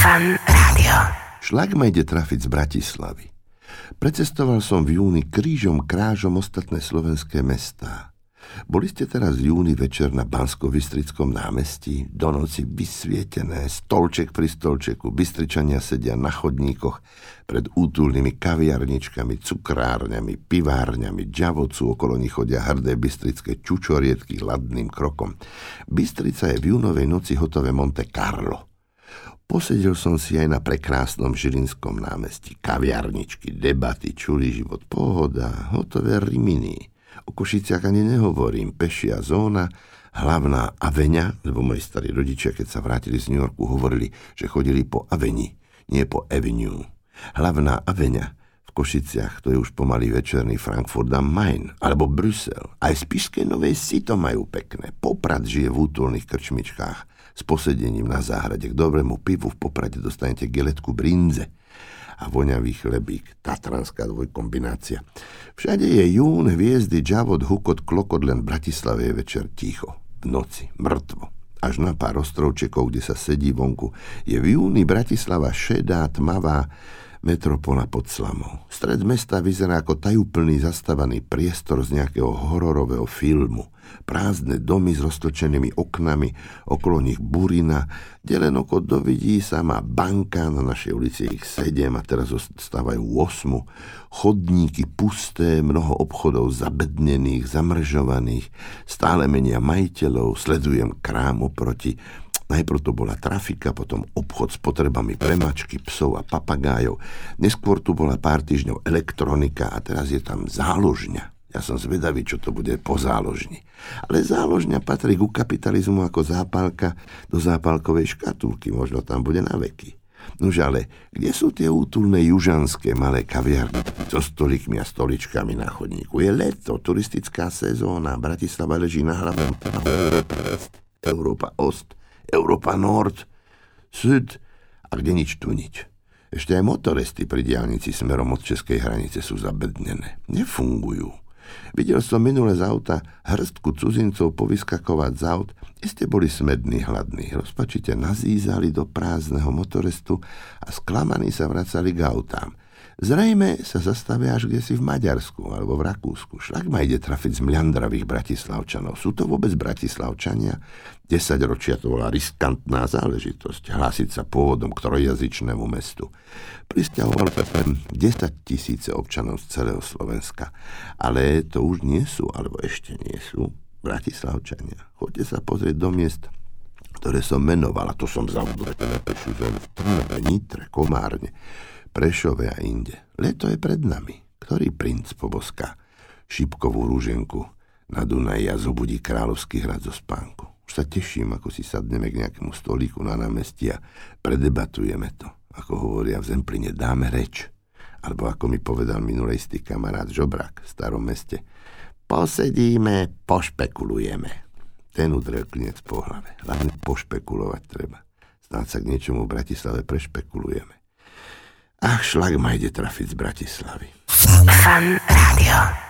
Fan Rádio. Šlak ma ide trafiť z Bratislavy. Precestoval som v júni krížom krážom ostatné slovenské mestá. Boli ste teraz v júni večer na bansko vystrickom námestí, do noci vysvietené, stolček pri stolčeku, Bystričania sedia na chodníkoch pred útulnými kaviarničkami, cukrárňami, pivárňami, džavocu, okolo nich chodia hrdé bystrické čučoriedky ladným krokom. Bystrica je v júnovej noci hotové Monte Carlo – Posedel som si aj na prekrásnom Žilinskom námestí. Kaviarničky, debaty, čulý život, pohoda, hotové riminy. O Košiciach ani nehovorím. Pešia zóna, hlavná aveňa, lebo moji starí rodičia, keď sa vrátili z New Yorku, hovorili, že chodili po aveni, nie po avenue. Hlavná aveňa v Košiciach, to je už pomalý večerný Frankfurt am Main, alebo Brusel. Aj z Spišskej Novej si to majú pekné. Poprad žije v útulných krčmičkách s posedením na záhrade. K dobrému pivu v Poprade dostanete geletku brinze a voňavý chlebík, tatranská dvojkombinácia. Všade je jún, hviezdy, džavod, hukot, klokot, len Bratislave je večer ticho, v noci, mŕtvo. Až na pár ostrovčekov, kde sa sedí vonku, je v júni Bratislava šedá, tmavá, metropola pod slamou. Stred mesta vyzerá ako tajúplný zastavaný priestor z nejakého hororového filmu. Prázdne domy s roztočenými oknami, okolo nich burina, delen oko dovidí sa má banka, na našej ulici ich sedem a teraz stávajú osmu. Chodníky pusté, mnoho obchodov zabednených, zamržovaných, stále menia majiteľov, sledujem krám oproti, Najprv to bola trafika, potom obchod s potrebami premačky, psov a papagájov. Neskôr tu bola pár týždňov elektronika a teraz je tam záložňa. Ja som zvedavý, čo to bude po záložni. Ale záložňa patrí ku kapitalizmu ako zápalka do zápalkovej škatulky. Možno tam bude na veky. Nož ale, kde sú tie útulné južanské malé kaviarny so stolikmi a stoličkami na chodníku? Je leto, turistická sezóna, Bratislava leží na hlave Európa Ost Európa Nord, Sud a kde nič tu nič. Ešte aj motoresty pri diálnici smerom od českej hranice sú zabednené. Nefungujú. Videl som minule z auta hrstku cudzincov povyskakovať z aut, iste boli smední hladní, rozpačite nazízali do prázdneho motorestu a sklamaní sa vracali k autám. Zrejme sa zastavia až kde si v Maďarsku alebo v Rakúsku. Šlak ma ide trafiť z mľandravých bratislavčanov. Sú to vôbec bratislavčania? 10 ročia to bola riskantná záležitosť. Hlásiť sa pôvodom k trojjazyčnému mestu. Prisťahoval Pepem 10 tisíce občanov z celého Slovenska. Ale to už nie sú, alebo ešte nie sú, bratislavčania. Choďte sa pozrieť do miest, ktoré som menoval, a to som zabudol, v Trnave, Nitre, Komárne. Prešove a inde. Leto je pred nami. Ktorý princ poboská šipkovú rúženku na Dunaji a zobudí kráľovský hrad zo spánku. Už sa teším, ako si sadneme k nejakému stolíku na námestí a predebatujeme to. Ako hovoria v Zempline, dáme reč. Alebo ako mi povedal minulej istý kamarát Žobrak v starom meste, posedíme, pošpekulujeme. Ten udrel klinec po hlave. Hlavne pošpekulovať treba. Snáď sa k niečomu v Bratislave prešpekulujeme. Ach, šlak ma ide trafiť z Bratislavy. Fan Rádio.